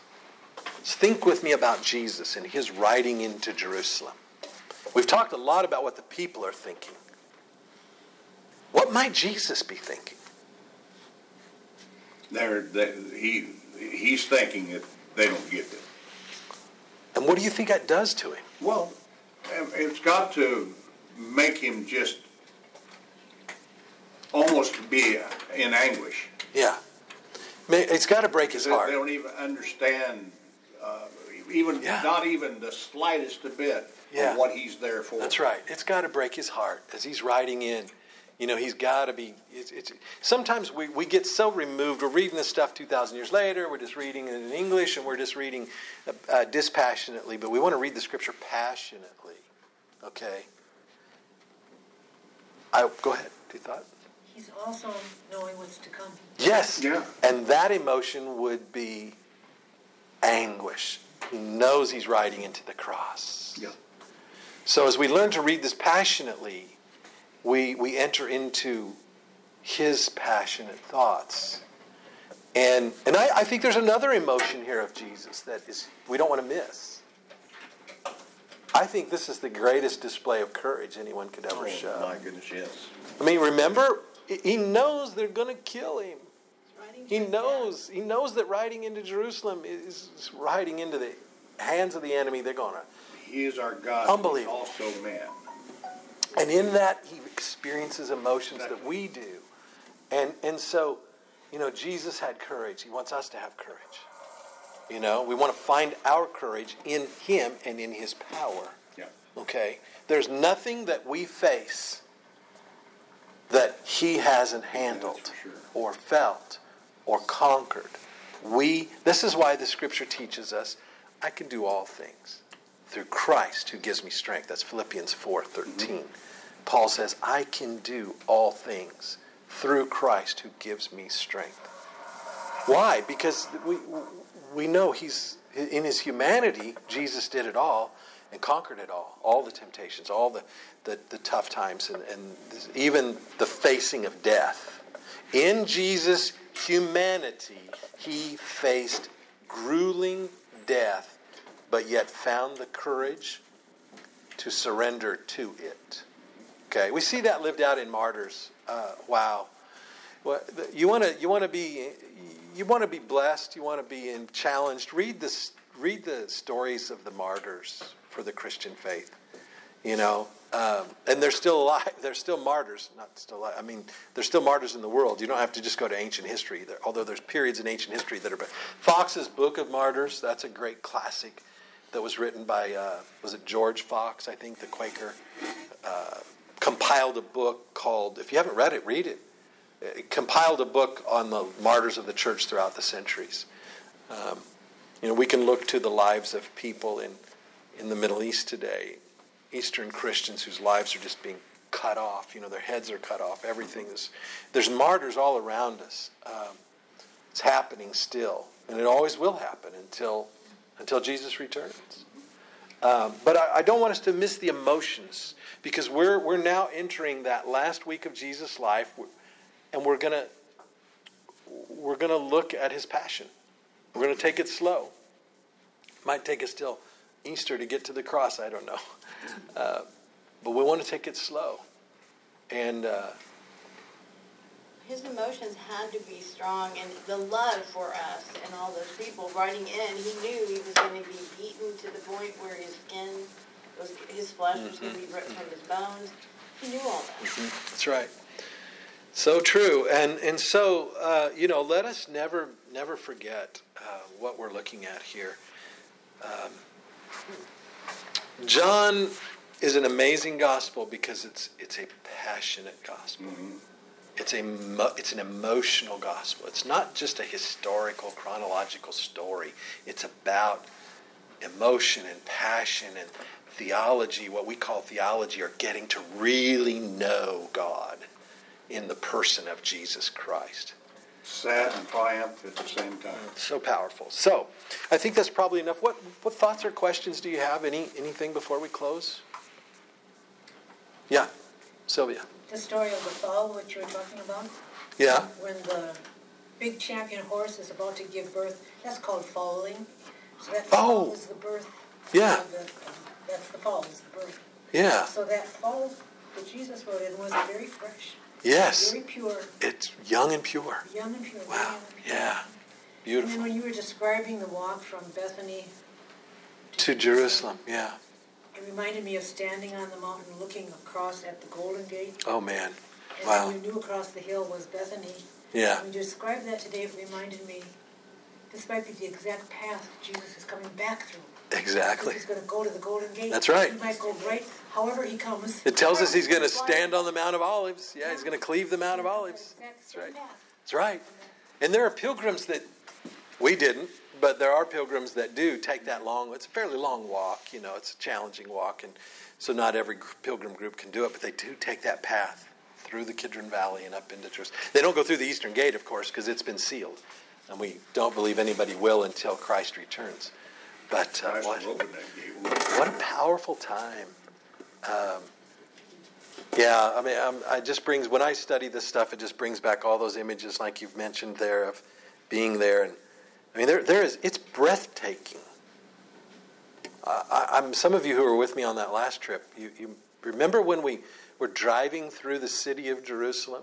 Think with me about Jesus and his riding into Jerusalem. We've talked a lot about what the people are thinking. What might Jesus be thinking? They're, they, he, he's thinking that they don't get it. And what do you think that does to him? Well, um, it's got to make him just almost be in anguish. Yeah. It's got to break his They, heart. they don't even understand, uh, even Yeah. not even the slightest bit Yeah. of what he's there for. That's right. It's got to break his heart as he's riding in. You know, he's got to be. It's, it's, sometimes we, we get so removed. We're reading this stuff 2,000 years later. We're just reading it in English and we're just reading uh, uh, dispassionately, but we want to read the scripture passionately. Okay? I, go ahead. Do you thought? He's also knowing what's to come. Yes. Yeah. And that emotion would be anguish. He knows he's riding into the cross. Yeah. So as we learn to read this passionately, we, we enter into his passionate thoughts. And, and I, I think there's another emotion here of Jesus that is we don't want to miss. I think this is the greatest display of courage anyone could ever oh, show. Oh, my goodness, yes. I mean, remember, he knows they're going to kill him. He knows. He knows that riding into Jerusalem is riding into the hands of the enemy. They're going to. He is our God. Unbelievable. also man. And in that, he experiences emotions that we do. And, and so, you know, Jesus had courage. He wants us to have courage. You know, we want to find our courage in him and in his power. Yeah. Okay? There's nothing that we face that he hasn't handled for sure. or felt or conquered. We this is why the scripture teaches us I can do all things through Christ who gives me strength. That's Philippians 4:13. Mm-hmm. Paul says I can do all things through Christ who gives me strength. Why? Because we we know he's in his humanity Jesus did it all and conquered it all, all the temptations, all the, the, the tough times, and, and even the facing of death. In Jesus' humanity, he faced grueling death, but yet found the courage to surrender to it. Okay, we see that lived out in martyrs. Uh, wow. Well, you want to you want to be you want to be blessed. You want to be in, challenged. Read this. Read the stories of the martyrs for the Christian faith. You know, um, and they're still alive. They're still martyrs. Not still alive. I mean, they're still martyrs in the world. You don't have to just go to ancient history. There, although there's periods in ancient history that are. Foxe's Book of Martyrs. That's a great classic that was written by uh, was it George Fox? I think the Quaker uh, compiled a book called. If you haven't read it, read it. It compiled a book on the martyrs of the church throughout the centuries. Um, you know, we can look to the lives of people in in the Middle East today, Eastern Christians whose lives are just being cut off. You know, their heads are cut off. Everything is. There's martyrs all around us. Um, it's happening still, and it always will happen until until Jesus returns. Um, but I, I, don't want us to miss the emotions because we're we're now entering that last week of Jesus' life, and we're gonna we're gonna look at his passion. We're gonna take it slow. Might take us till Easter to get to the cross. I don't know, uh, but we want to take it slow, and. Uh, his emotions had to be strong and the love for us and all those people writing in he knew he was going to be beaten to the point where his skin was his flesh was mm-hmm. going to be ripped from his bones he knew all that mm-hmm. that's right so true and and so uh, you know let us never never forget uh, what we're looking at here um, john is an amazing gospel because it's it's a passionate gospel mm-hmm it's a it's an emotional gospel. It's not just a historical chronological story. It's about emotion and passion and theology, what we call theology, or getting to really know God in the person of Jesus Christ. Sad and triumph at the same time. So powerful. So, I think that's probably enough. What what thoughts or questions do you have? Any anything before we close? Yeah, Sylvia the story of the fall, which you were talking about? Yeah. When the big champion horse is about to give birth, that's called falling. So that fall oh. is the birth. Yeah. The, um, that's the fall, is the birth. Yeah. So that fall that Jesus rode in was very fresh. Yes. Very pure. It's young and pure. Young and pure. Wow. And pure. Yeah. Beautiful. And then when you were describing the walk from Bethany to, to Jerusalem, yeah. It reminded me of standing on the mountain looking across at the Golden Gate. Oh, man. And wow. you knew across the hill was Bethany. Yeah. When you described that today, it reminded me this might be the exact path Jesus is coming back through. Exactly. He's going to go to the Golden Gate. That's right. He might go right, however he comes. It tells us he's going to stand on the Mount of Olives. Yeah, he's going to cleave the Mount of Olives. That's right. That's right. And there are pilgrims that we didn't, but there are pilgrims that do take that long. It's a fairly long walk. You know, it's a challenging walk, and so not every pilgrim group can do it. But they do take that path through the Kidron Valley and up into Jerusalem. They don't go through the Eastern Gate, of course, because it's been sealed, and we don't believe anybody will until Christ returns. But uh, what, what a powerful time! Um, yeah, I mean, um, it just brings when I study this stuff, it just brings back all those images, like you've mentioned there, of being there and I mean, there, there is, it's breathtaking. I, am some of you who were with me on that last trip. You, you remember when we were driving through the city of Jerusalem?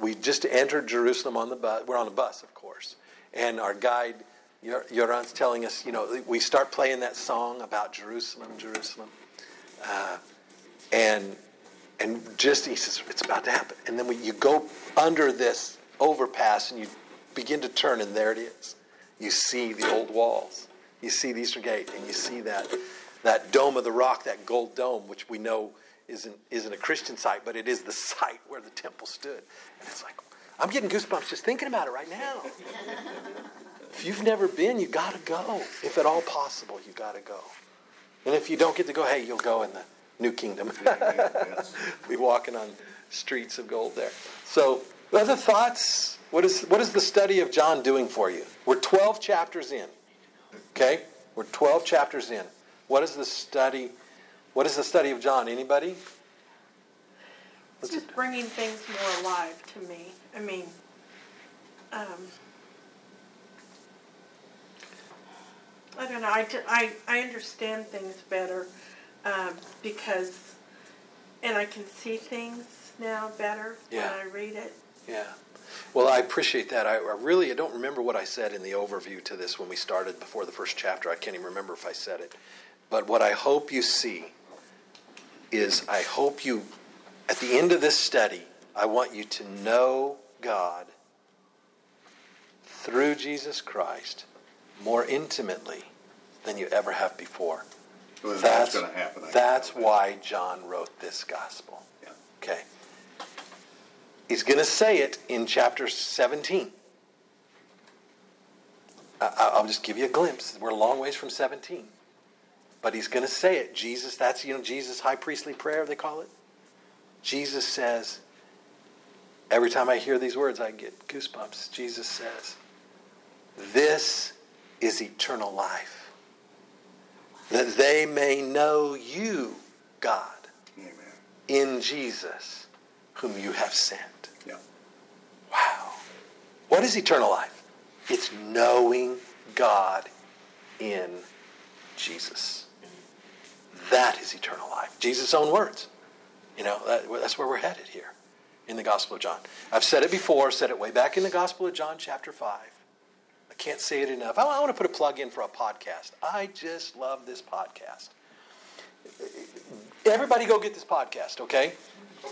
We just entered Jerusalem on the bus. We're on a bus, of course, and our guide Yoran's telling us. You know, we start playing that song about Jerusalem, Jerusalem, uh, and and just he says it's about to happen, and then we, you go under this overpass and you begin to turn, and there it is you see the old walls. You see the Eastern Gate, and you see that, that dome of the rock, that gold dome, which we know isn't, isn't a Christian site, but it is the site where the temple stood. And it's like, I'm getting goosebumps just thinking about it right now. if you've never been, you got to go. If at all possible, you got to go. And if you don't get to go, hey, you'll go in the new kingdom. Be walking on streets of gold there. So, other thoughts? What is, what is the study of John doing for you? We're 12 chapters in. Okay? We're 12 chapters in. What is the study? What is the study of John? Anybody? It's just bringing things more alive to me. I mean, um, I don't know. I, I, I understand things better um, because, and I can see things now better yeah. when I read it Yeah. Well, I appreciate that. I, I really I don't remember what I said in the overview to this when we started before the first chapter. I can't even remember if I said it. But what I hope you see is I hope you, at the end of this study, I want you to know God through Jesus Christ more intimately than you ever have before. Well, that's That's, gonna happen. I that's why John wrote this gospel. Yeah. Okay. He's going to say it in chapter 17. I- I- I'll just give you a glimpse. We're a long ways from 17. But he's going to say it. Jesus, that's, you know, Jesus' high priestly prayer, they call it. Jesus says, every time I hear these words, I get goosebumps. Jesus says, This is eternal life, that they may know you, God, Amen. in Jesus, whom you have sent. Yeah. Wow. What is eternal life? It's knowing God in Jesus. That is eternal life. Jesus' own words. You know, that, that's where we're headed here in the Gospel of John. I've said it before, said it way back in the Gospel of John, chapter 5. I can't say it enough. I, I want to put a plug in for a podcast. I just love this podcast. Everybody go get this podcast, okay?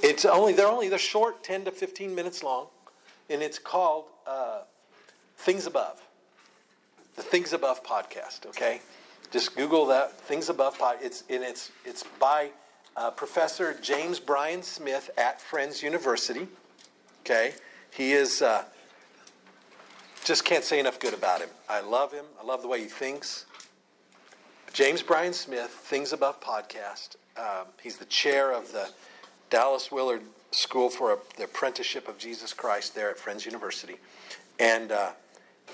It's only they're only they're short, 10 to 15 minutes long, and it's called uh, Things Above. The Things Above podcast, okay? Just Google that Things Above. It's and it's it's by uh, Professor James Bryan Smith at Friends University. Okay, he is. Uh, just can't say enough good about him. I love him. I love the way he thinks. James Bryan Smith, Things Above podcast. Um, he's the chair of the Dallas Willard School for the Apprenticeship of Jesus Christ there at Friends University, and uh,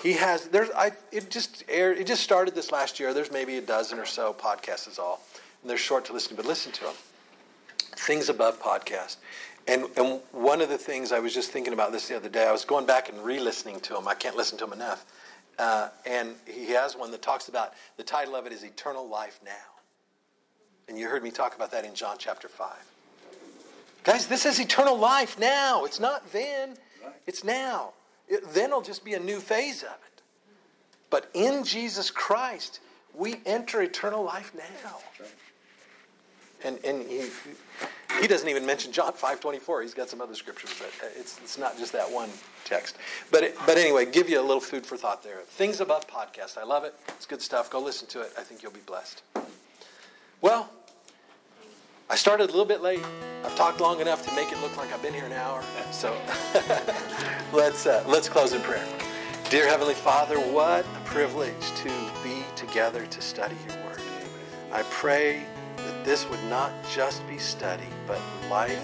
he has there's I it just aired it just started this last year. There's maybe a dozen or so podcasts is all, and they're short to listen to, but listen to them. Things Above podcast. And, and one of the things I was just thinking about this the other day, I was going back and re listening to him. I can't listen to him enough. Uh, and he has one that talks about the title of it is Eternal Life Now. And you heard me talk about that in John chapter 5. Guys, this is eternal life now. It's not then, it's now. Then It, then will just be a new phase of it. But in Jesus Christ, we enter eternal life now. And, and he, he doesn't even mention John 5.24. He's got some other scriptures, but it's, it's not just that one text. But, it, but anyway, give you a little food for thought there. Things Above podcast. I love it. It's good stuff. Go listen to it. I think you'll be blessed. Well, I started a little bit late. I've talked long enough to make it look like I've been here an hour. So let's, uh, let's close in prayer. Dear Heavenly Father, what a privilege to be together to study your word. I pray this would not just be study, but life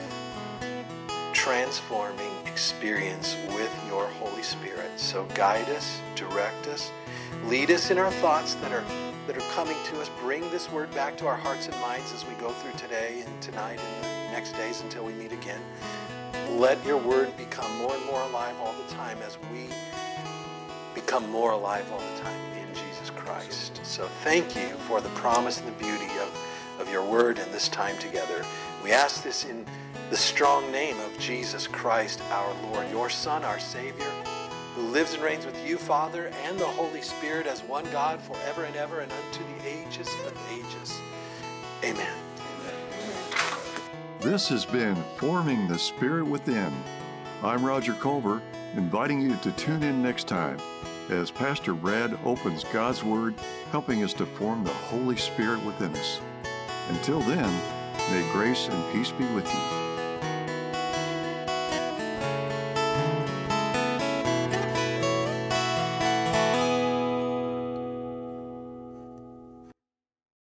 transforming experience with your Holy Spirit. So guide us, direct us, lead us in our thoughts that are that are coming to us. Bring this word back to our hearts and minds as we go through today and tonight and the next days until we meet again. Let your word become more and more alive all the time as we become more alive all the time in Jesus Christ. So thank you for the promise and the beauty of, your word and this time together. We ask this in the strong name of Jesus Christ, our Lord, your Son, our Savior, who lives and reigns with you, Father, and the Holy Spirit as one God forever and ever and unto the ages of ages. Amen. This has been Forming the Spirit Within. I'm Roger Culver, inviting you to tune in next time as Pastor Brad opens God's Word, helping us to form the Holy Spirit within us. Until then, may grace and peace be with you.